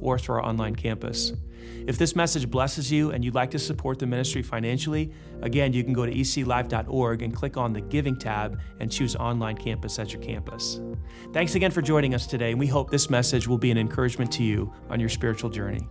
or through our online campus. If this message blesses you and you'd like to support the ministry financially, again, you can go to eclive.org and click on the Giving tab and choose Online Campus as your campus. Thanks again for joining us today, and we hope this message will be an encouragement to you on your spiritual journey.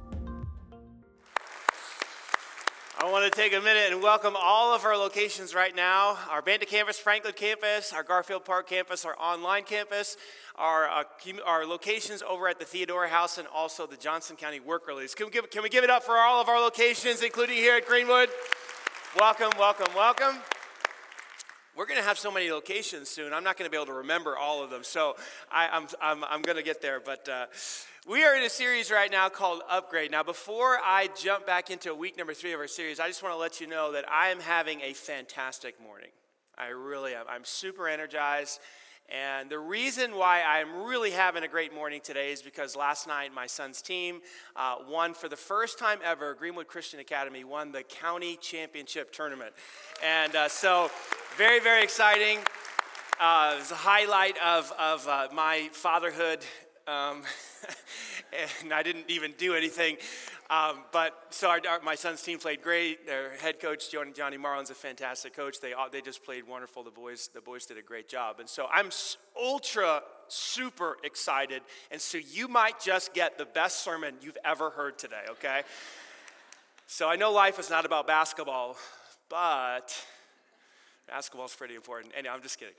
To take a minute and welcome all of our locations right now our Banta campus, Franklin campus, our Garfield Park campus, our online campus, our, uh, our locations over at the Theodora House, and also the Johnson County Work Release. Can we, give, can we give it up for all of our locations, including here at Greenwood? Welcome, welcome, welcome. We're going to have so many locations soon. I'm not going to be able to remember all of them, so I, am I'm, I'm, I'm going to get there. But uh, we are in a series right now called Upgrade. Now, before I jump back into week number three of our series, I just want to let you know that I am having a fantastic morning. I really am. I'm super energized. And the reason why I'm really having a great morning today is because last night my son's team uh, won for the first time ever, Greenwood Christian Academy won the county championship tournament. And uh, so, very, very exciting. Uh, it's a highlight of, of uh, my fatherhood. Um, and I didn't even do anything. Um, but so our, our, my son's team played great. Their head coach Johnny, Johnny Marlin's a fantastic coach. They they just played wonderful. The boys the boys did a great job. And so I'm ultra super excited. And so you might just get the best sermon you've ever heard today. Okay. So I know life is not about basketball, but basketball is pretty important. Anyway, I'm just kidding.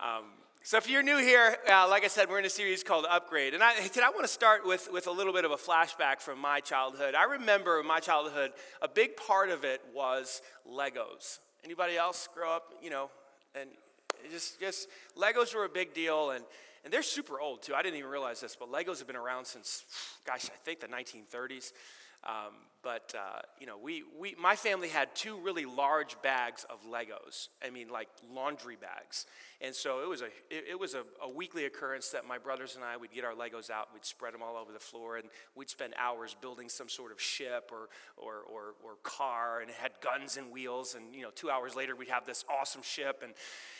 Um, so, if you're new here, uh, like I said, we're in a series called Upgrade. And I, today I want to start with, with a little bit of a flashback from my childhood. I remember my childhood, a big part of it was Legos. Anybody else grow up, you know, and just, just Legos were a big deal. And, and they're super old, too. I didn't even realize this, but Legos have been around since, gosh, I think the 1930s. Um, but uh, you know, we, we, my family had two really large bags of Legos. I mean, like laundry bags. And so it was a it, it was a, a, weekly occurrence that my brothers and I would get our Legos out, we'd spread them all over the floor, and we'd spend hours building some sort of ship or or or, or car, and it had guns and wheels. And you know, two hours later, we'd have this awesome ship, and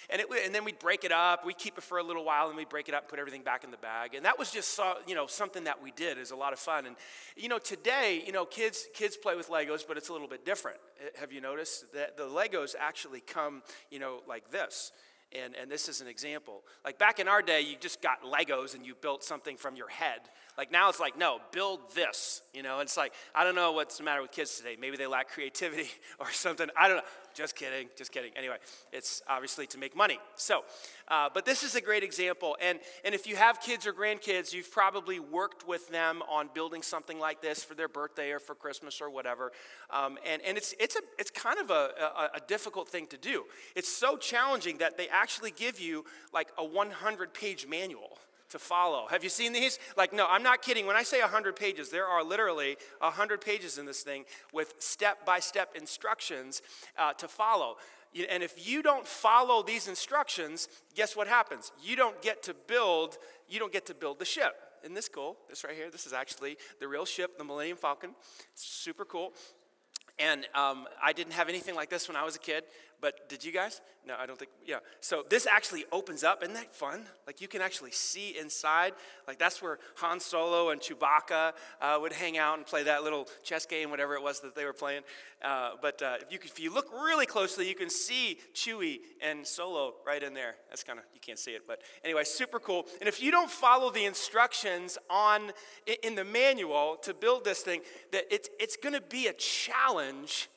and it and then we'd break it up. We'd keep it for a little while, and we'd break it up, and put everything back in the bag. And that was just you know something that we did. Was a lot of fun. And you know, today, you know, kids kids play with Legos, but it's a little bit different. Eh, have you noticed that the Legos actually come, you know, like this? And, and this is an example. Like back in our day, you just got Legos and you built something from your head. Like now it's like, no, build this. You know, it's like, I don't know what's the matter with kids today. Maybe they lack creativity or something. I don't know. Just kidding, just kidding. Anyway, it's obviously to make money. So, uh, but this is a great example. And, and if you have kids or grandkids, you've probably worked with them on building something like this for their birthday or for Christmas or whatever. Um, and and it's, it's, a, it's kind of a, a, a difficult thing to do. It's so challenging that they actually give you like a 100 page manual to follow. Have you seen these? Like, no, I'm not kidding. When I say 100 pages, there are literally 100 pages in this thing with step by step instructions uh, to follow. And if you don't follow these instructions, guess what happens? You don't get to build, you don't get to build the ship. Isn't this cool? This right here, this is actually the real ship, the Millennium Falcon. super cool. And um, I didn't have anything like this when I was a kid, but did you guys? No, I don't think, yeah. So this actually opens up. Isn't that fun? Like you can actually see inside. Like that's where Han Solo and Chewbacca uh, would hang out and play that little chess game, whatever it was that they were playing. Uh, but uh, if, you, if you look really closely, you can see Chewie and Solo right in there. That's kind of, you can't see it, but anyway, super cool. And if you don't follow the instructions on in the manual to build this thing, that it's, it's going to be a challenge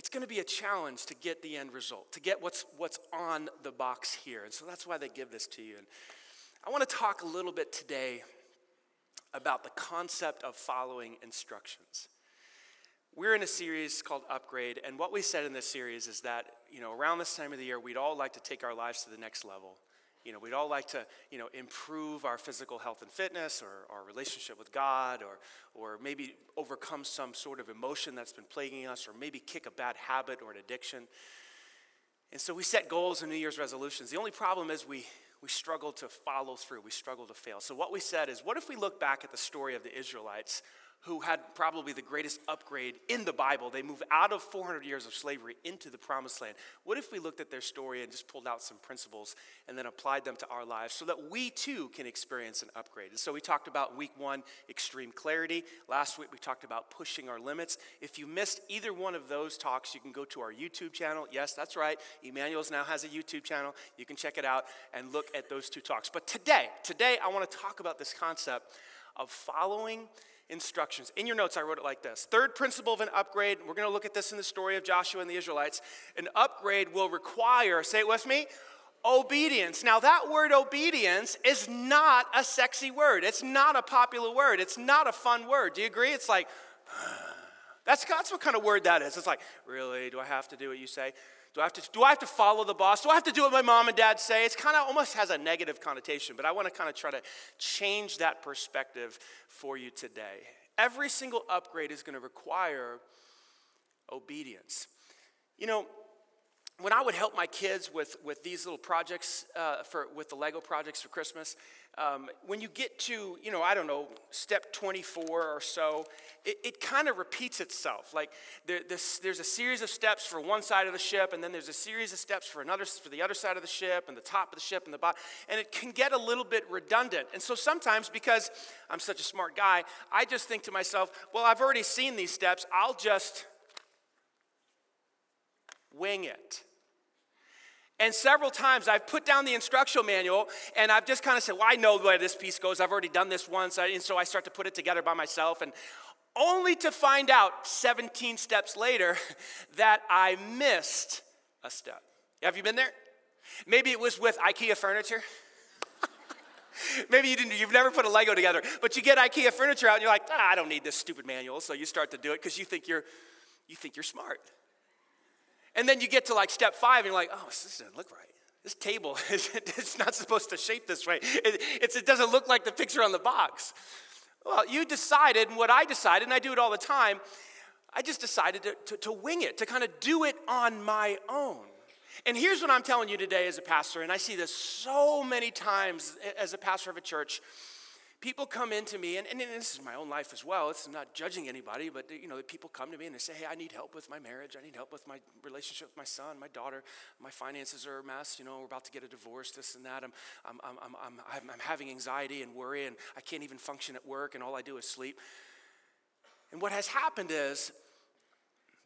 it's going to be a challenge to get the end result, to get what's, what's on the box here. And so that's why they give this to you. And I want to talk a little bit today about the concept of following instructions. We're in a series called Upgrade, and what we said in this series is that, you know, around this time of the year, we'd all like to take our lives to the next level. You know, we'd all like to, you know, improve our physical health and fitness or our relationship with God or, or maybe overcome some sort of emotion that's been plaguing us or maybe kick a bad habit or an addiction. And so we set goals and New Year's resolutions. The only problem is we, we struggle to follow through, we struggle to fail. So, what we said is, what if we look back at the story of the Israelites who had probably the greatest upgrade in the Bible. They moved out of 400 years of slavery into the promised land. What if we looked at their story and just pulled out some principles and then applied them to our lives so that we too can experience an upgrade? And so we talked about week one, extreme clarity. Last week we talked about pushing our limits. If you missed either one of those talks, you can go to our YouTube channel. Yes, that's right. Emmanuel's now has a YouTube channel. You can check it out and look at those two talks. But today, today I want to talk about this concept of following instructions. In your notes, I wrote it like this Third principle of an upgrade, we're going to look at this in the story of Joshua and the Israelites. An upgrade will require, say it with me, obedience. Now, that word obedience is not a sexy word, it's not a popular word, it's not a fun word. Do you agree? It's like, that's, that's what kind of word that is. It's like, really? Do I have to do what you say? Do I, have to, do I have to follow the boss? Do I have to do what my mom and dad say? It's kind of almost has a negative connotation, but I want to kind of try to change that perspective for you today. Every single upgrade is going to require obedience. You know, when I would help my kids with, with these little projects uh, for, with the Lego projects for Christmas, um, when you get to, you know, I don't know, step 24 or so, it, it kind of repeats itself. Like there, this, there's a series of steps for one side of the ship, and then there's a series of steps for another for the other side of the ship, and the top of the ship, and the bottom, and it can get a little bit redundant. And so sometimes, because I'm such a smart guy, I just think to myself, well, I've already seen these steps. I'll just wing it. And several times I've put down the instructional manual and I've just kind of said, well, I know where this piece goes. I've already done this once. And so I start to put it together by myself. And only to find out 17 steps later that I missed a step. Have you been there? Maybe it was with IKEA furniture. Maybe you didn't, you've never put a Lego together, but you get IKEA furniture out and you're like, ah, I don't need this stupid manual. So you start to do it because you think you're, you think you're smart. And then you get to like step five and you're like, oh, this doesn't look right. This table, it's not supposed to shape this way. It, it doesn't look like the picture on the box. Well, you decided, and what I decided, and I do it all the time, I just decided to, to, to wing it, to kind of do it on my own. And here's what I'm telling you today as a pastor, and I see this so many times as a pastor of a church people come into me, and, and this is my own life as well. It's not judging anybody, but you know, people come to me and they say, "Hey, I need help with my marriage. I need help with my relationship with my son, my daughter. My finances are a mess. You know, we're about to get a divorce, this and that. I'm, I'm, I'm, I'm, I'm, I'm having anxiety and worry, and I can't even function at work, and all I do is sleep." And what has happened is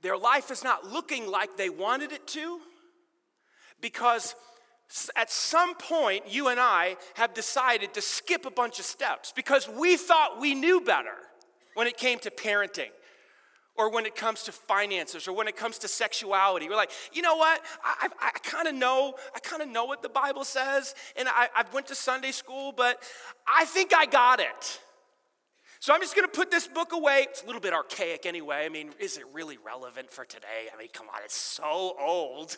their life is not looking like they wanted it to because at some point, you and I have decided to skip a bunch of steps because we thought we knew better when it came to parenting or when it comes to finances or when it comes to sexuality. We're like, you know what? I, I, I kind of know, I kind of know what the Bible says, and I, I went to Sunday school, but I think I got it. So I'm just going to put this book away. It's a little bit archaic anyway. I mean, is it really relevant for today? I mean, come on, it's so old.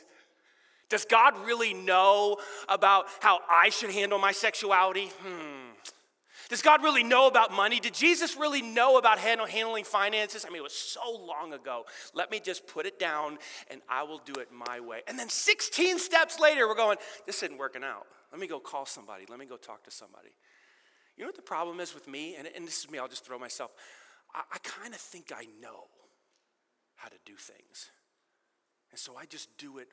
Does God really know about how I should handle my sexuality? Hmm. Does God really know about money? Did Jesus really know about handling finances? I mean, it was so long ago. Let me just put it down and I will do it my way. And then 16 steps later, we're going, this isn't working out. Let me go call somebody. Let me go talk to somebody. You know what the problem is with me? And, and this is me, I'll just throw myself. I, I kind of think I know how to do things. And so I just do it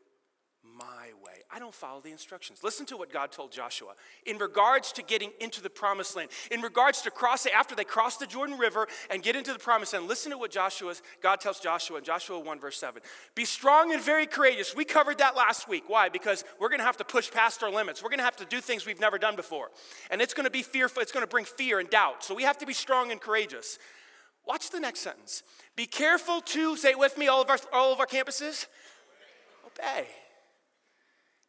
my way. I don't follow the instructions. Listen to what God told Joshua in regards to getting into the promised land, in regards to crossing, after they cross the Jordan River and get into the promised land. Listen to what Joshua, God tells Joshua in Joshua 1, verse 7. Be strong and very courageous. We covered that last week. Why? Because we're going to have to push past our limits. We're going to have to do things we've never done before. And it's going to be fearful, it's going to bring fear and doubt. So we have to be strong and courageous. Watch the next sentence. Be careful to, say it with me, all of our, all of our campuses, obey.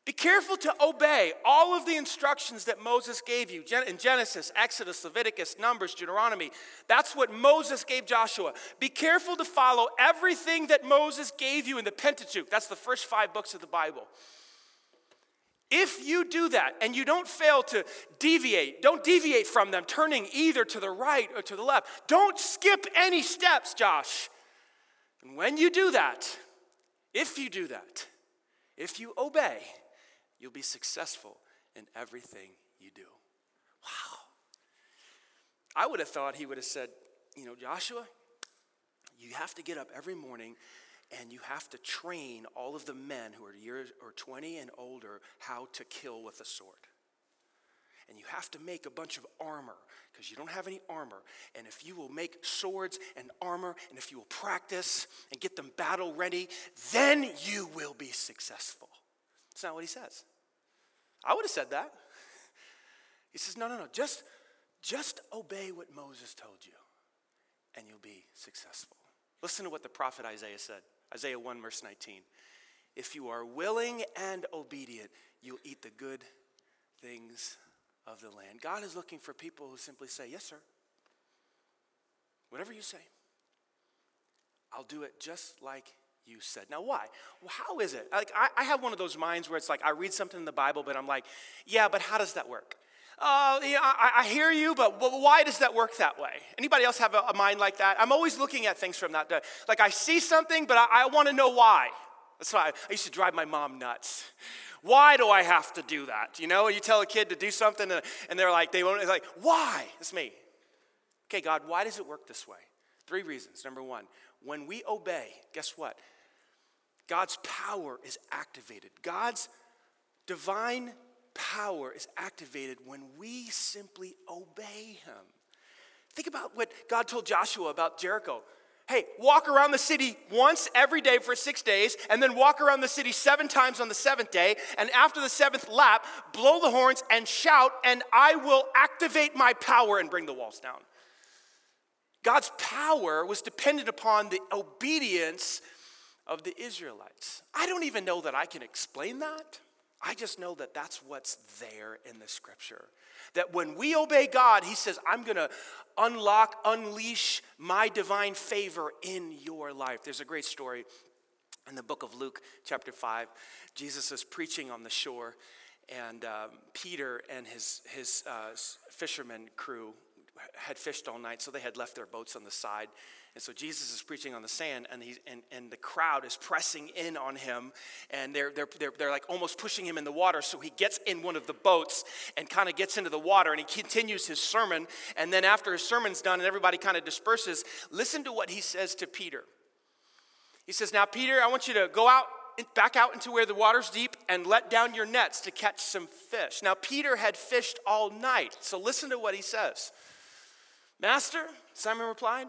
Be careful to obey all of the instructions that Moses gave you in Genesis, Exodus, Leviticus, Numbers, Deuteronomy. That's what Moses gave Joshua. Be careful to follow everything that Moses gave you in the Pentateuch. That's the first five books of the Bible. If you do that and you don't fail to deviate, don't deviate from them, turning either to the right or to the left. Don't skip any steps, Josh. And when you do that, if you do that, if you obey, you'll be successful in everything you do. Wow. I would have thought he would have said, you know, Joshua, you have to get up every morning and you have to train all of the men who are years or 20 and older how to kill with a sword. And you have to make a bunch of armor because you don't have any armor. And if you will make swords and armor, and if you will practice and get them battle ready, then you will be successful. That's not what he says. I would have said that. He says, no, no, no, just, just obey what Moses told you, and you'll be successful. Listen to what the prophet Isaiah said Isaiah 1, verse 19. If you are willing and obedient, you'll eat the good things of the land. God is looking for people who simply say, Yes, sir. Whatever you say, I'll do it just like you said. Now, why? Well, how is it? Like, I, I have one of those minds where it's like I read something in the Bible, but I'm like, yeah, but how does that work? Oh, uh, yeah, I, I, hear you, but why does that work that way? Anybody else have a, a mind like that? I'm always looking at things from that. Like I see something, but I, I want to know why. That's why I, I used to drive my mom nuts. Why do I have to do that? You know, you tell a kid to do something and they're like, they won't, like, why? It's me. Okay, God, why does it work this way? Three reasons. Number one, when we obey, guess what? God's power is activated. God's divine power is activated when we simply obey Him. Think about what God told Joshua about Jericho. Hey, walk around the city once every day for six days, and then walk around the city seven times on the seventh day. And after the seventh lap, blow the horns and shout, and I will activate my power and bring the walls down. God's power was dependent upon the obedience of the Israelites. I don't even know that I can explain that. I just know that that's what's there in the scripture. That when we obey God, He says, I'm going to unlock, unleash my divine favor in your life. There's a great story in the book of Luke, chapter 5. Jesus is preaching on the shore, and um, Peter and his, his uh, fisherman crew had fished all night, so they had left their boats on the side. And so Jesus is preaching on the sand, and, he, and, and the crowd is pressing in on him, and they're, they're, they're, they're like almost pushing him in the water. So he gets in one of the boats and kind of gets into the water, and he continues his sermon. And then after his sermon's done and everybody kind of disperses, listen to what he says to Peter. He says, Now, Peter, I want you to go out back out into where the water's deep and let down your nets to catch some fish. Now, Peter had fished all night, so listen to what he says. Master, Simon replied,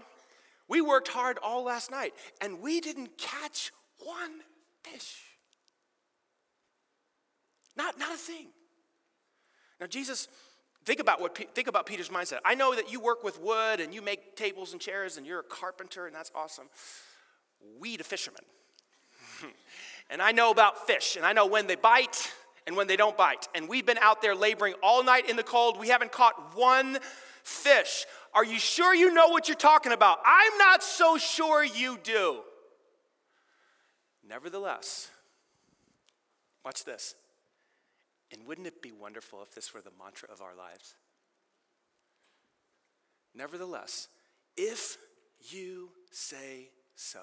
we worked hard all last night and we didn't catch one fish. Not, not a thing. Now, Jesus, think about what think about Peter's mindset. I know that you work with wood and you make tables and chairs and you're a carpenter and that's awesome. We, the fishermen. and I know about fish and I know when they bite and when they don't bite. And we've been out there laboring all night in the cold. We haven't caught one fish. Are you sure you know what you're talking about? I'm not so sure you do. Nevertheless, watch this. And wouldn't it be wonderful if this were the mantra of our lives? Nevertheless, if you say so,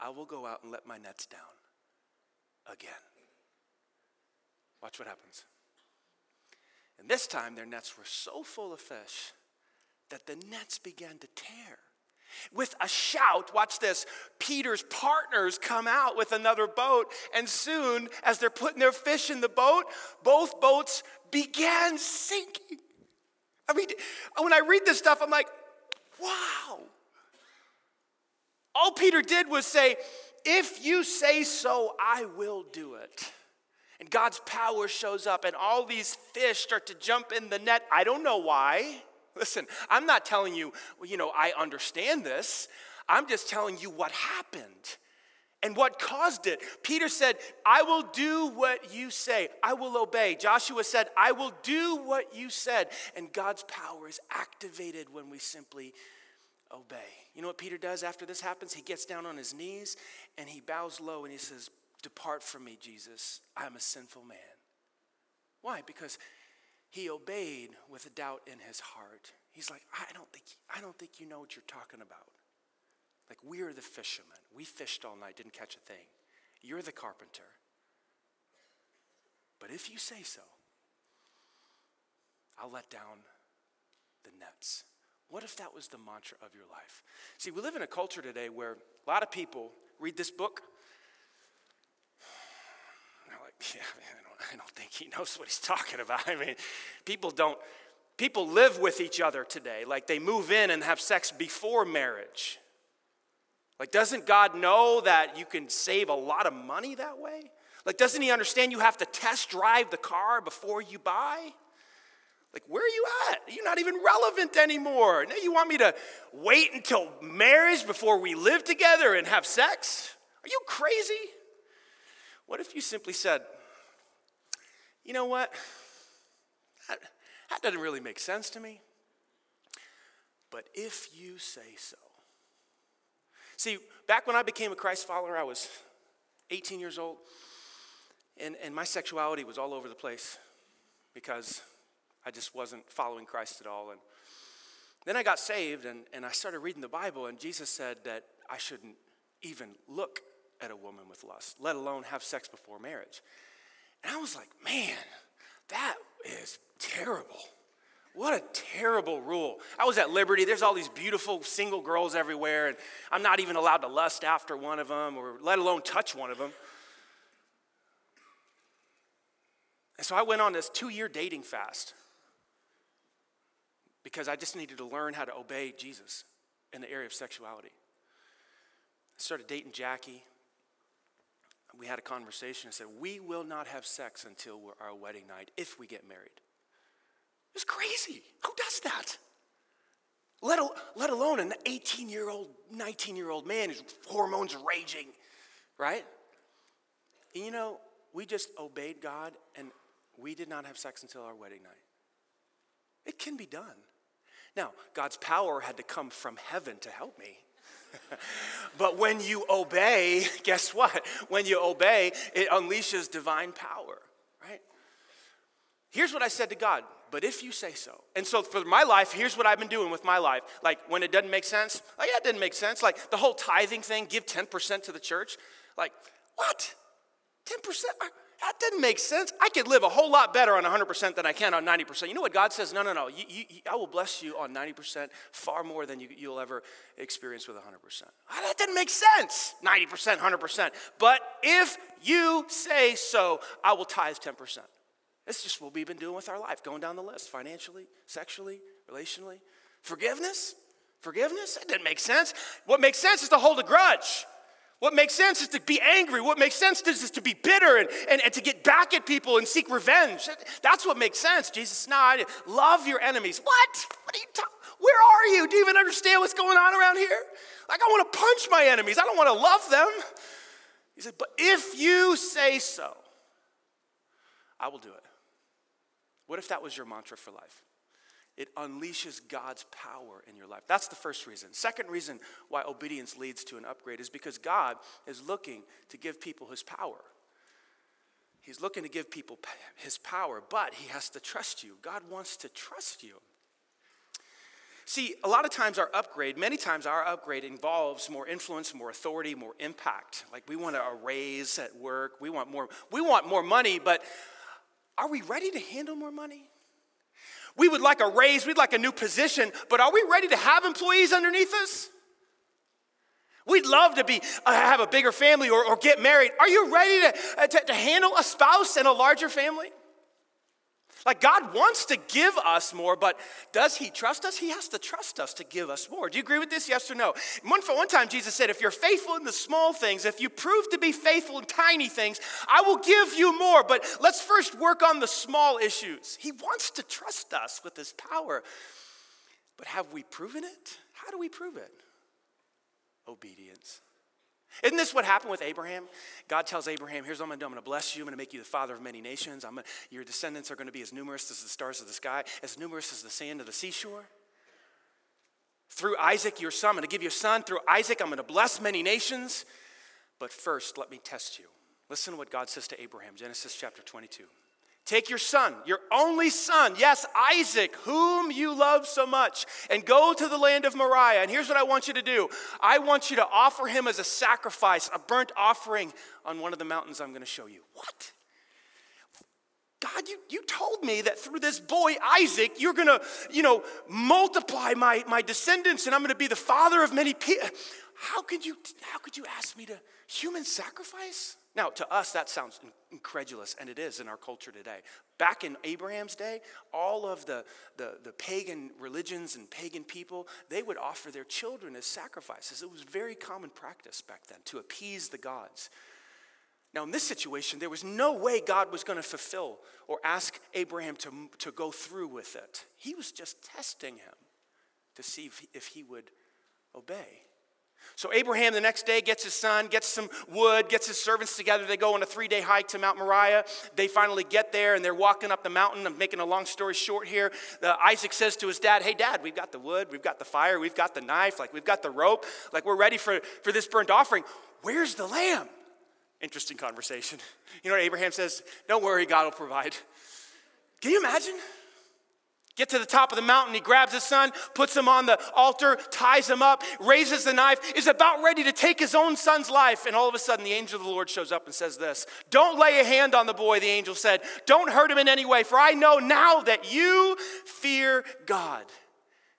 I will go out and let my nets down again. Watch what happens. And this time, their nets were so full of fish that the nets began to tear. With a shout, watch this, Peter's partners come out with another boat, and soon, as they're putting their fish in the boat, both boats began sinking. I mean, when I read this stuff, I'm like, wow. All Peter did was say, If you say so, I will do it. And God's power shows up, and all these fish start to jump in the net. I don't know why. Listen, I'm not telling you, you know, I understand this. I'm just telling you what happened and what caused it. Peter said, I will do what you say, I will obey. Joshua said, I will do what you said. And God's power is activated when we simply obey. You know what Peter does after this happens? He gets down on his knees and he bows low and he says, Depart from me, Jesus. I'm a sinful man. Why? Because he obeyed with a doubt in his heart. He's like, I don't think, I don't think you know what you're talking about. Like, we're the fishermen. We fished all night, didn't catch a thing. You're the carpenter. But if you say so, I'll let down the nets. What if that was the mantra of your life? See, we live in a culture today where a lot of people read this book. Yeah, man, I don't, I don't think he knows what he's talking about. I mean, people don't, people live with each other today. Like they move in and have sex before marriage. Like, doesn't God know that you can save a lot of money that way? Like, doesn't He understand you have to test drive the car before you buy? Like, where are you at? You're not even relevant anymore. Now you want me to wait until marriage before we live together and have sex? Are you crazy? What if you simply said, you know what? That, that doesn't really make sense to me. But if you say so. See, back when I became a Christ follower, I was 18 years old, and, and my sexuality was all over the place because I just wasn't following Christ at all. And then I got saved and, and I started reading the Bible, and Jesus said that I shouldn't even look at a woman with lust, let alone have sex before marriage. And I was like, man, that is terrible. What a terrible rule. I was at Liberty. There's all these beautiful single girls everywhere, and I'm not even allowed to lust after one of them or let alone touch one of them. And so I went on this two year dating fast because I just needed to learn how to obey Jesus in the area of sexuality. I started dating Jackie. We had a conversation. and said, We will not have sex until our wedding night if we get married. It's crazy. Who does that? Let, let alone an 18 year old, 19 year old man whose hormones are raging, right? And you know, we just obeyed God and we did not have sex until our wedding night. It can be done. Now, God's power had to come from heaven to help me. but when you obey, guess what? When you obey, it unleashes divine power, right? Here's what I said to God, but if you say so. And so for my life, here's what I've been doing with my life. Like when it doesn't make sense, like yeah, it didn't make sense. Like the whole tithing thing, give 10% to the church. Like, what? 10%? That didn't make sense. I could live a whole lot better on 100% than I can on 90%. You know what God says? No, no, no. You, you, I will bless you on 90% far more than you, you'll ever experience with 100%. Ah, that didn't make sense. 90%, 100%. But if you say so, I will tithe 10%. It's just what we've been doing with our life, going down the list financially, sexually, relationally. Forgiveness? Forgiveness? That didn't make sense. What makes sense is to hold a grudge. What makes sense is to be angry. What makes sense is, to be bitter and, and, and to get back at people and seek revenge. That's what makes sense. Jesus, no, I love your enemies. What? What are you talking? Where are you? Do you even understand what's going on around here? Like, I want to punch my enemies. I don't want to love them. He said, but if you say so, I will do it. What if that was your mantra for life? It unleashes God's power in your life. That's the first reason. Second reason why obedience leads to an upgrade is because God is looking to give people his power. He's looking to give people his power, but he has to trust you. God wants to trust you. See, a lot of times our upgrade, many times our upgrade involves more influence, more authority, more impact. Like we want a raise at work, we want more, we want more money, but are we ready to handle more money? We would like a raise, we'd like a new position, but are we ready to have employees underneath us? We'd love to be uh, have a bigger family or, or get married. Are you ready to, uh, to, to handle a spouse and a larger family? Like God wants to give us more, but does He trust us? He has to trust us to give us more. Do you agree with this? Yes or no? One, for one time, Jesus said, If you're faithful in the small things, if you prove to be faithful in tiny things, I will give you more. But let's first work on the small issues. He wants to trust us with His power. But have we proven it? How do we prove it? Obedience. Isn't this what happened with Abraham? God tells Abraham, Here's what I'm going to do. I'm going to bless you. I'm going to make you the father of many nations. Gonna, your descendants are going to be as numerous as the stars of the sky, as numerous as the sand of the seashore. Through Isaac, your son, I'm going to give you a son. Through Isaac, I'm going to bless many nations. But first, let me test you. Listen to what God says to Abraham, Genesis chapter 22. Take your son, your only son, yes, Isaac, whom you love so much, and go to the land of Moriah. And here's what I want you to do I want you to offer him as a sacrifice, a burnt offering on one of the mountains I'm going to show you. What? God, you, you told me that through this boy, Isaac, you're going to, you know, multiply my, my descendants and I'm going to be the father of many people. How could you, how could you ask me to human sacrifice? Now, to us, that sounds incredulous, and it is in our culture today. Back in Abraham's day, all of the, the, the, pagan religions and pagan people, they would offer their children as sacrifices. It was very common practice back then to appease the gods. Now, in this situation, there was no way God was going to fulfill or ask Abraham to, to go through with it. He was just testing him to see if, if he would obey. So Abraham the next day gets his son, gets some wood, gets his servants together. They go on a three day hike to Mount Moriah. They finally get there and they're walking up the mountain. I'm making a long story short here. Uh, Isaac says to his dad, Hey, dad, we've got the wood, we've got the fire, we've got the knife, like we've got the rope, like we're ready for, for this burnt offering. Where's the lamb? Interesting conversation. You know what Abraham says? Don't worry, God will provide. Can you imagine? Get to the top of the mountain, he grabs his son, puts him on the altar, ties him up, raises the knife, is about ready to take his own son's life. And all of a sudden, the angel of the Lord shows up and says this Don't lay a hand on the boy, the angel said. Don't hurt him in any way, for I know now that you fear God.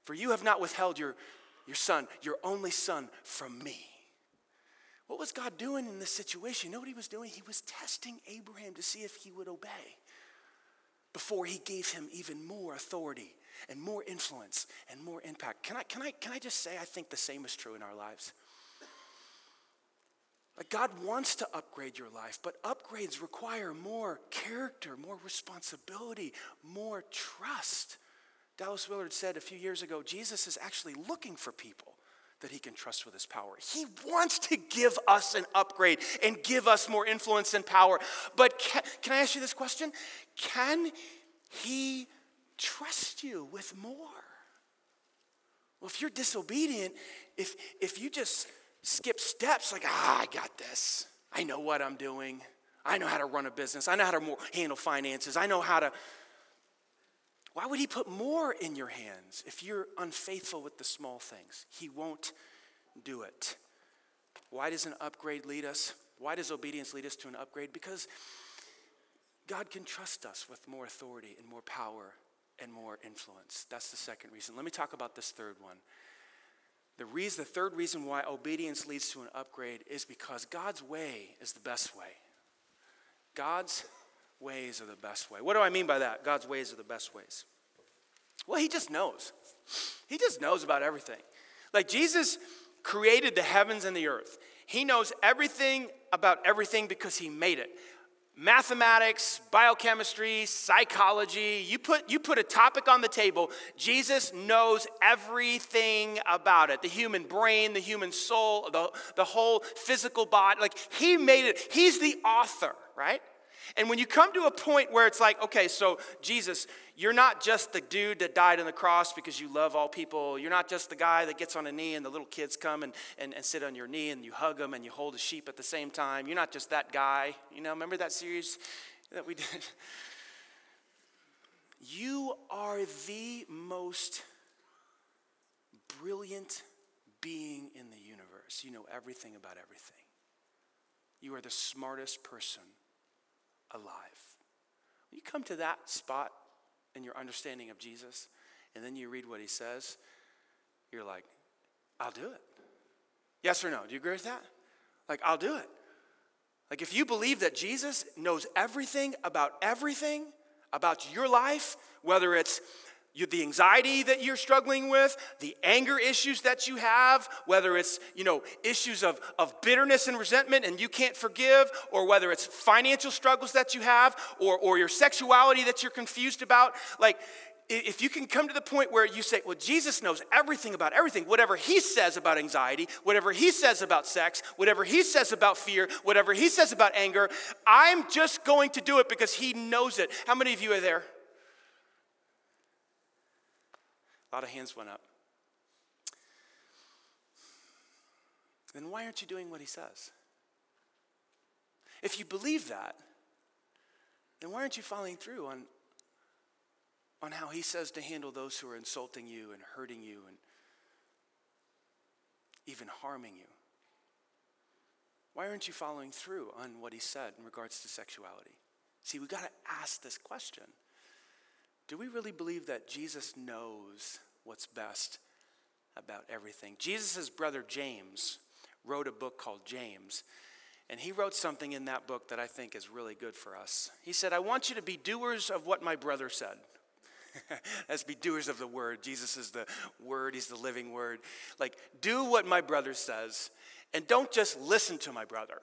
For you have not withheld your, your son, your only son, from me. What was God doing in this situation? You know what he was doing? He was testing Abraham to see if he would obey before he gave him even more authority and more influence and more impact. Can I, can I, can I just say, I think the same is true in our lives? Like God wants to upgrade your life, but upgrades require more character, more responsibility, more trust. Dallas Willard said a few years ago Jesus is actually looking for people that he can trust with his power. He wants to give us an upgrade and give us more influence and power. But can, can I ask you this question? Can he trust you with more? Well, if you're disobedient, if, if you just skip steps like, ah, I got this, I know what I'm doing, I know how to run a business, I know how to handle finances, I know how to why would he put more in your hands if you're unfaithful with the small things? He won't do it. Why does an upgrade lead us? Why does obedience lead us to an upgrade? Because God can trust us with more authority and more power and more influence. That's the second reason. Let me talk about this third one. The, reason, the third reason why obedience leads to an upgrade is because God's way is the best way. God's ways are the best way. What do I mean by that? God's ways are the best ways. Well, he just knows. He just knows about everything. Like Jesus created the heavens and the earth. He knows everything about everything because he made it. Mathematics, biochemistry, psychology, you put, you put a topic on the table, Jesus knows everything about it the human brain, the human soul, the, the whole physical body. Like, he made it, he's the author, right? And when you come to a point where it's like, okay, so Jesus, you're not just the dude that died on the cross because you love all people. You're not just the guy that gets on a knee and the little kids come and, and, and sit on your knee and you hug them and you hold a sheep at the same time. You're not just that guy. You know, remember that series that we did? You are the most brilliant being in the universe. You know everything about everything. You are the smartest person alive. When you come to that spot in your understanding of Jesus, and then you read what he says, you're like, I'll do it. Yes or no? Do you agree with that? Like, I'll do it. Like, if you believe that Jesus knows everything about everything about your life, whether it's you, the anxiety that you're struggling with, the anger issues that you have, whether it's you know issues of, of bitterness and resentment and you can't forgive, or whether it's financial struggles that you have, or, or your sexuality that you're confused about, like if you can come to the point where you say, well, Jesus knows everything about everything, whatever he says about anxiety, whatever he says about sex, whatever he says about fear, whatever he says about anger, I'm just going to do it because he knows it. How many of you are there? A lot of hands went up. Then why aren't you doing what he says? If you believe that, then why aren't you following through on, on how he says to handle those who are insulting you and hurting you and even harming you? Why aren't you following through on what he said in regards to sexuality? See, we got to ask this question. Do we really believe that Jesus knows what's best about everything? Jesus' brother James wrote a book called James, and he wrote something in that book that I think is really good for us. He said, I want you to be doers of what my brother said. As be doers of the word. Jesus is the word, he's the living word. Like, do what my brother says, and don't just listen to my brother.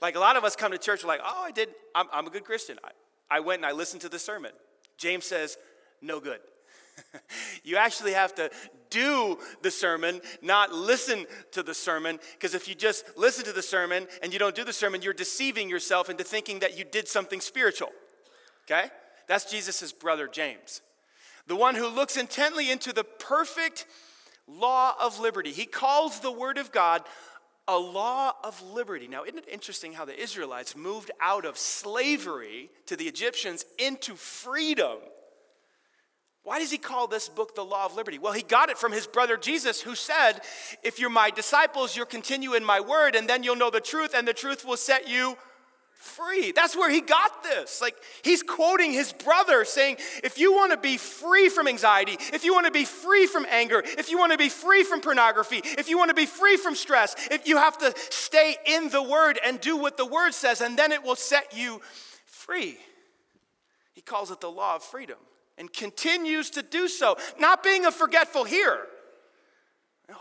Like, a lot of us come to church, like, oh, I did, I'm, I'm a good Christian. I, I went and I listened to the sermon. James says, no good. you actually have to do the sermon, not listen to the sermon. Because if you just listen to the sermon and you don't do the sermon, you're deceiving yourself into thinking that you did something spiritual. Okay? That's Jesus' brother James. The one who looks intently into the perfect law of liberty. He calls the Word of God a law of liberty. Now, isn't it interesting how the Israelites moved out of slavery to the Egyptians into freedom? Why does he call this book the law of liberty? Well, he got it from his brother Jesus, who said, If you're my disciples, you'll continue in my word, and then you'll know the truth, and the truth will set you free. That's where he got this. Like, he's quoting his brother saying, if you want to be free from anxiety, if you want to be free from anger, if you want to be free from pornography, if you want to be free from stress, if you have to stay in the word and do what the word says, and then it will set you free. He calls it the law of freedom and continues to do so, not being a forgetful hearer.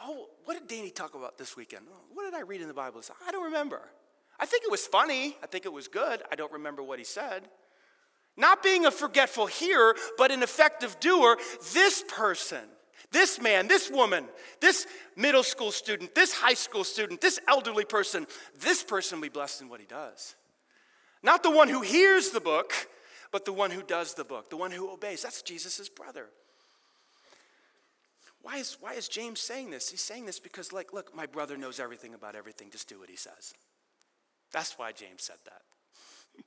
Oh, what did Danny talk about this weekend? Oh, what did I read in the Bible? I don't remember. I think it was funny. I think it was good. I don't remember what he said. Not being a forgetful hearer, but an effective doer, this person, this man, this woman, this middle school student, this high school student, this elderly person, this person will be blessed in what he does. Not the one who hears the book, but the one who does the book, the one who obeys. That's Jesus' brother. Why is, why is James saying this? He's saying this because, like, look, my brother knows everything about everything. Just do what he says. That's why James said that.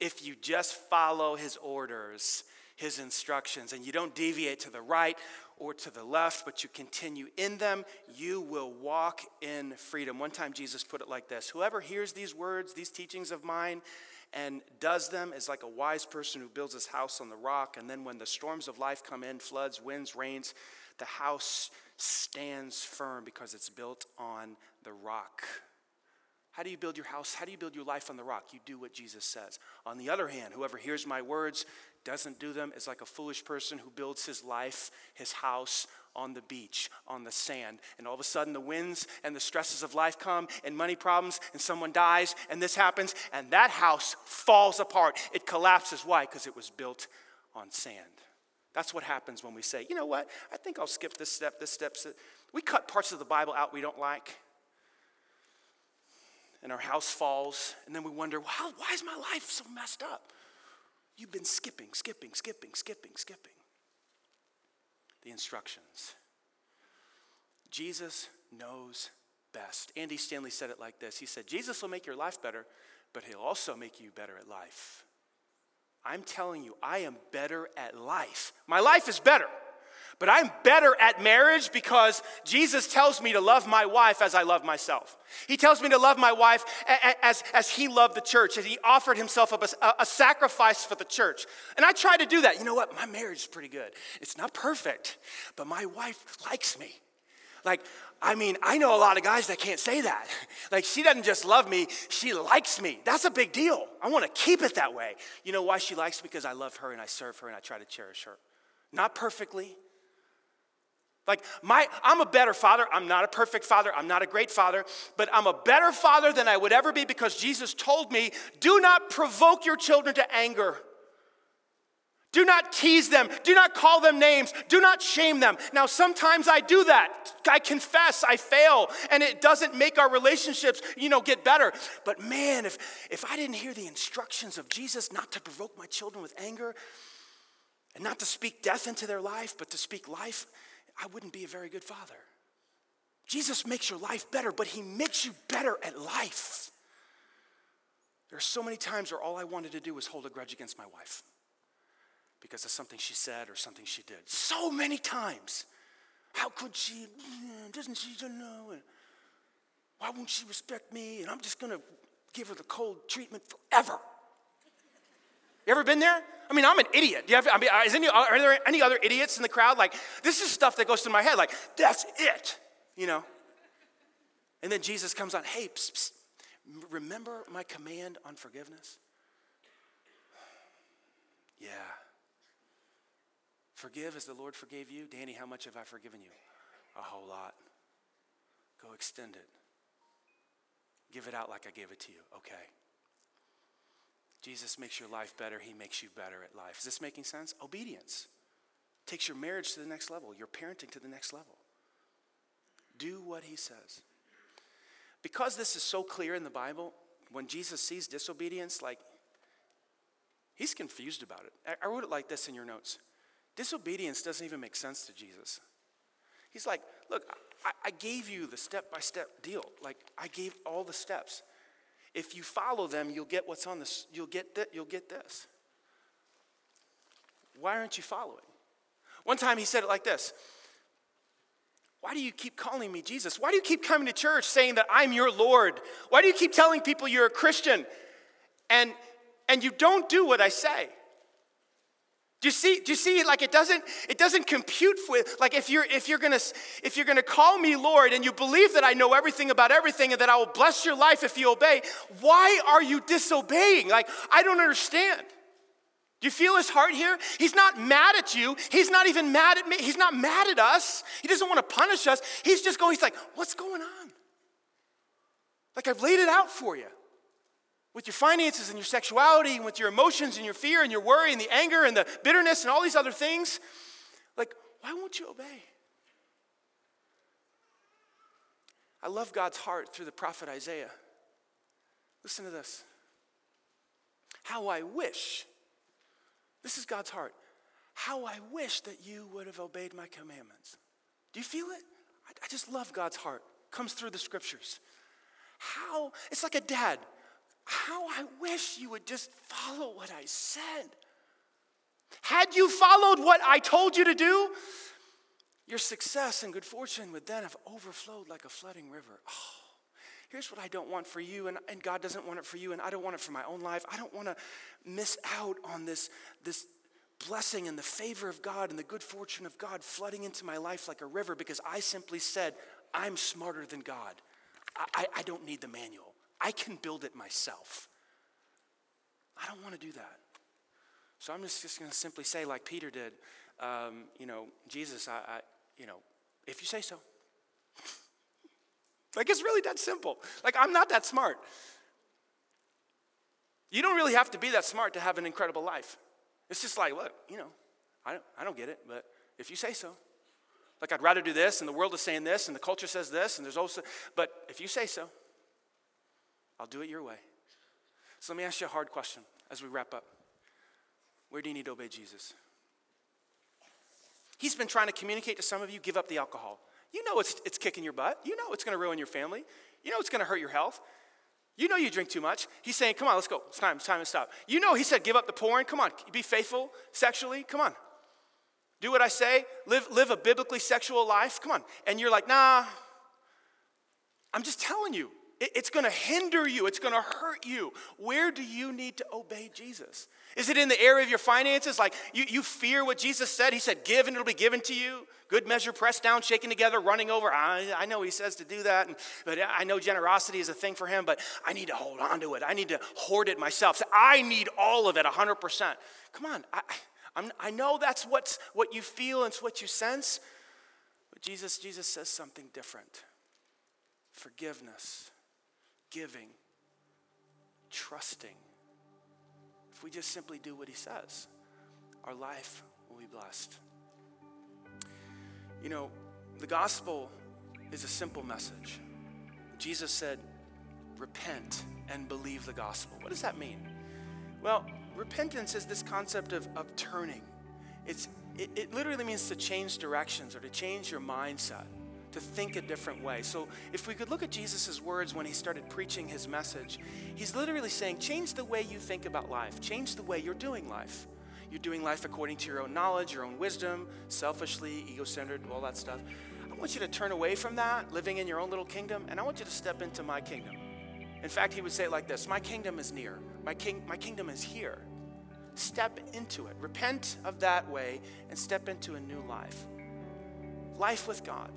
if you just follow his orders, his instructions, and you don't deviate to the right or to the left, but you continue in them, you will walk in freedom. One time Jesus put it like this Whoever hears these words, these teachings of mine, and does them is like a wise person who builds his house on the rock, and then when the storms of life come in floods, winds, rains the house stands firm because it's built on the rock. How do you build your house? How do you build your life on the rock? You do what Jesus says. On the other hand, whoever hears my words, doesn't do them, is like a foolish person who builds his life, his house on the beach, on the sand. And all of a sudden, the winds and the stresses of life come, and money problems, and someone dies, and this happens, and that house falls apart. It collapses. Why? Because it was built on sand. That's what happens when we say, you know what, I think I'll skip this step, this step. We cut parts of the Bible out we don't like and our house falls, and then we wonder, why is my life so messed up? You've been skipping, skipping, skipping, skipping, skipping the instructions. Jesus knows best. Andy Stanley said it like this He said, Jesus will make your life better, but he'll also make you better at life. I'm telling you, I am better at life. My life is better. But I'm better at marriage because Jesus tells me to love my wife as I love myself. He tells me to love my wife as, as he loved the church, as he offered himself up as a, a sacrifice for the church. And I try to do that. You know what? My marriage is pretty good. It's not perfect, but my wife likes me. Like, I mean, I know a lot of guys that can't say that. Like, she doesn't just love me, she likes me. That's a big deal. I want to keep it that way. You know why she likes me? Because I love her and I serve her and I try to cherish her. Not perfectly, like my I'm a better father. I'm not a perfect father. I'm not a great father, but I'm a better father than I would ever be because Jesus told me, "Do not provoke your children to anger." Do not tease them. Do not call them names. Do not shame them. Now, sometimes I do that. I confess I fail, and it doesn't make our relationships, you know, get better. But man, if, if I didn't hear the instructions of Jesus not to provoke my children with anger and not to speak death into their life, but to speak life, I wouldn't be a very good father. Jesus makes your life better, but he makes you better at life. There are so many times where all I wanted to do was hold a grudge against my wife because of something she said or something she did. So many times. How could she? Mm, doesn't she know? Why won't she respect me? And I'm just going to give her the cold treatment forever. You ever been there? I mean, I'm an idiot. You have, I mean, uh, is any, are there any other idiots in the crowd? Like, this is stuff that goes through my head. Like, that's it, you know? And then Jesus comes on, hey, psst, psst, remember my command on forgiveness? Yeah. Forgive as the Lord forgave you. Danny, how much have I forgiven you? A whole lot. Go extend it. Give it out like I gave it to you. Okay. Jesus makes your life better, He makes you better at life. Is this making sense? Obedience takes your marriage to the next level, your parenting to the next level. Do what He says. Because this is so clear in the Bible, when Jesus sees disobedience, like, He's confused about it. I wrote it like this in your notes Disobedience doesn't even make sense to Jesus. He's like, Look, I, I gave you the step by step deal. Like, I gave all the steps. If you follow them, you'll get what's on this, you'll get that, you'll get this. Why aren't you following? One time he said it like this Why do you keep calling me Jesus? Why do you keep coming to church saying that I'm your Lord? Why do you keep telling people you're a Christian and, and you don't do what I say? Do you see? Do you see? Like it doesn't. It doesn't compute with. Like if you're if you're gonna if you're gonna call me Lord and you believe that I know everything about everything and that I will bless your life if you obey. Why are you disobeying? Like I don't understand. Do you feel his heart here? He's not mad at you. He's not even mad at me. He's not mad at us. He doesn't want to punish us. He's just going. He's like, what's going on? Like I've laid it out for you with your finances and your sexuality and with your emotions and your fear and your worry and the anger and the bitterness and all these other things, like, why won't you obey? I love God's heart through the prophet Isaiah. Listen to this. How I wish, this is God's heart. How I wish that you would have obeyed my commandments. Do you feel it? I, just love God's heart. Comes through the scriptures. How, it's like a dad how I wish you would just follow what I said. Had you followed what I told you to do, your success and good fortune would then have overflowed like a flooding river. Oh, here's what I don't want for you, and, and God doesn't want it for you, and I don't want it for my own life. I don't want to miss out on this, this blessing and the favor of God and the good fortune of God flooding into my life like a river because I simply said, I'm smarter than God. I, I, I don't need the manual. I can build it myself. I don't want to do that. So I'm just, just going to simply say, like Peter did, um, you know, Jesus, I, I, you know, if you say so. like it's really that simple. Like I'm not that smart. You don't really have to be that smart to have an incredible life. It's just like, look, you know, I don't, I don't get it, but if you say so. Like I'd rather do this, and the world is saying this, and the culture says this, and there's also, but if you say so, I'll do it your way. So let me ask you a hard question as we wrap up. Where do you need to obey Jesus? He's been trying to communicate to some of you give up the alcohol. You know it's, it's kicking your butt. You know it's going to ruin your family. You know it's going to hurt your health. You know you drink too much. He's saying, come on, let's go. It's time. It's time to stop. You know he said, give up the porn. Come on, be faithful sexually. Come on. Do what I say. Live, live a biblically sexual life. Come on. And you're like, nah. I'm just telling you. It's going to hinder you. It's going to hurt you. Where do you need to obey Jesus? Is it in the area of your finances? Like you, you fear what Jesus said? He said, Give and it'll be given to you. Good measure, pressed down, shaken together, running over. I, I know he says to do that, and, but I know generosity is a thing for him, but I need to hold on to it. I need to hoard it myself. So I need all of it 100%. Come on. I, I'm, I know that's what's, what you feel and it's what you sense, but Jesus, Jesus says something different forgiveness giving, trusting. If we just simply do what he says, our life will be blessed. You know, the gospel is a simple message. Jesus said, repent and believe the gospel. What does that mean? Well, repentance is this concept of, of turning. It's, it, it literally means to change directions or to change your mindset. To think a different way. So, if we could look at Jesus' words when he started preaching his message, he's literally saying, Change the way you think about life, change the way you're doing life. You're doing life according to your own knowledge, your own wisdom, selfishly, ego centered, all that stuff. I want you to turn away from that, living in your own little kingdom, and I want you to step into my kingdom. In fact, he would say it like this My kingdom is near, my, king, my kingdom is here. Step into it. Repent of that way and step into a new life. Life with God.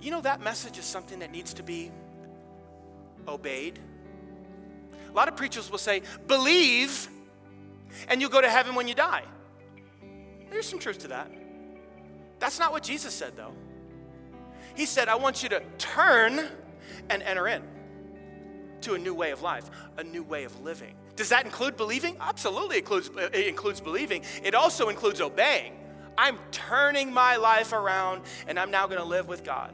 You know, that message is something that needs to be obeyed. A lot of preachers will say, believe, and you'll go to heaven when you die. There's some truth to that. That's not what Jesus said, though. He said, I want you to turn and enter in to a new way of life, a new way of living. Does that include believing? Absolutely, it includes, it includes believing. It also includes obeying. I'm turning my life around and I'm now going to live with God.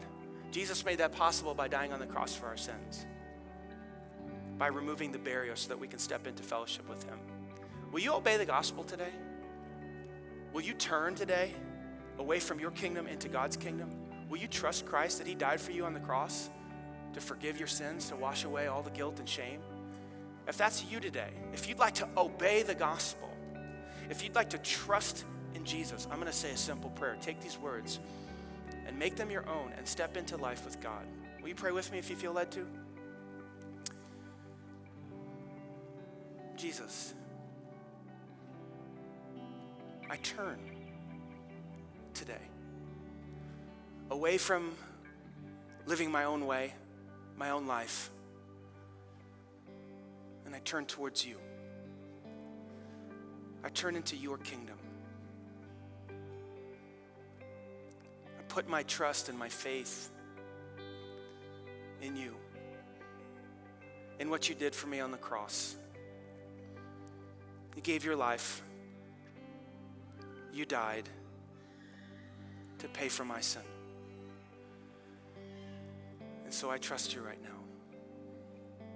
Jesus made that possible by dying on the cross for our sins, by removing the barrier so that we can step into fellowship with Him. Will you obey the gospel today? Will you turn today away from your kingdom into God's kingdom? Will you trust Christ that He died for you on the cross to forgive your sins, to wash away all the guilt and shame? If that's you today, if you'd like to obey the gospel, if you'd like to trust in Jesus, I'm going to say a simple prayer. Take these words and make them your own and step into life with God. Will you pray with me if you feel led to? Jesus, I turn today away from living my own way, my own life and I turn towards you. I turn into your kingdom. Put my trust and my faith in you, in what you did for me on the cross. You gave your life, you died to pay for my sin. And so I trust you right now.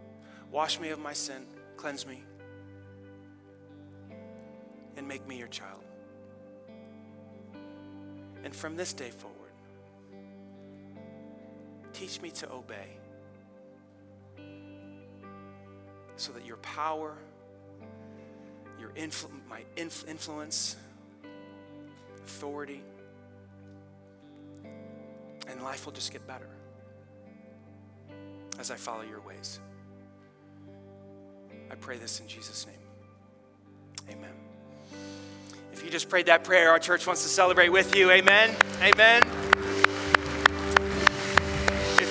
Wash me of my sin, cleanse me, and make me your child. And from this day forward, teach me to obey so that your power, your influ- my inf- influence, authority, and life will just get better as I follow your ways. I pray this in Jesus' name. Amen. If you just prayed that prayer, our church wants to celebrate with you. Amen. Amen.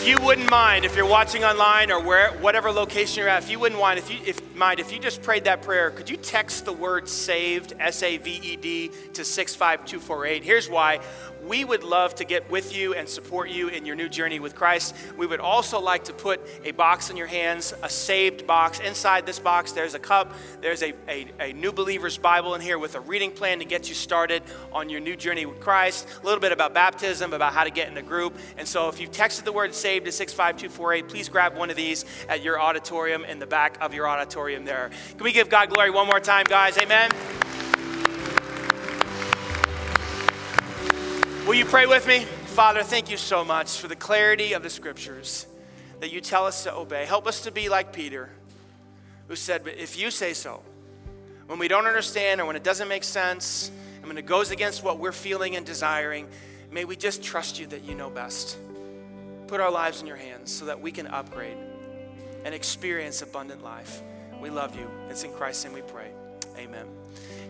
You wouldn't mind, if you're watching online or where, whatever location you're at, if you wouldn't mind, if you if mind, if you just prayed that prayer, could you text the word saved, S A V E D, to 65248? Here's why we would love to get with you and support you in your new journey with Christ. We would also like to put a box in your hands, a saved box. Inside this box, there's a cup, there's a, a, a, new believer's Bible in here with a reading plan to get you started on your new journey with Christ, a little bit about baptism, about how to get in a group. And so if you've texted the word saved to 65248, please grab one of these at your auditorium in the back of your auditorium there. Can we give God glory one more time, guys? Amen. Will you pray with me? Father, thank you so much for the clarity of the scriptures that you tell us to obey. Help us to be like Peter, who said, If you say so, when we don't understand or when it doesn't make sense, and when it goes against what we're feeling and desiring, may we just trust you that you know best. Put our lives in your hands so that we can upgrade and experience abundant life. We love you. It's in Christ's name we pray. Amen.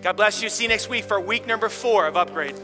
God bless you. See you next week for week number four of Upgrade.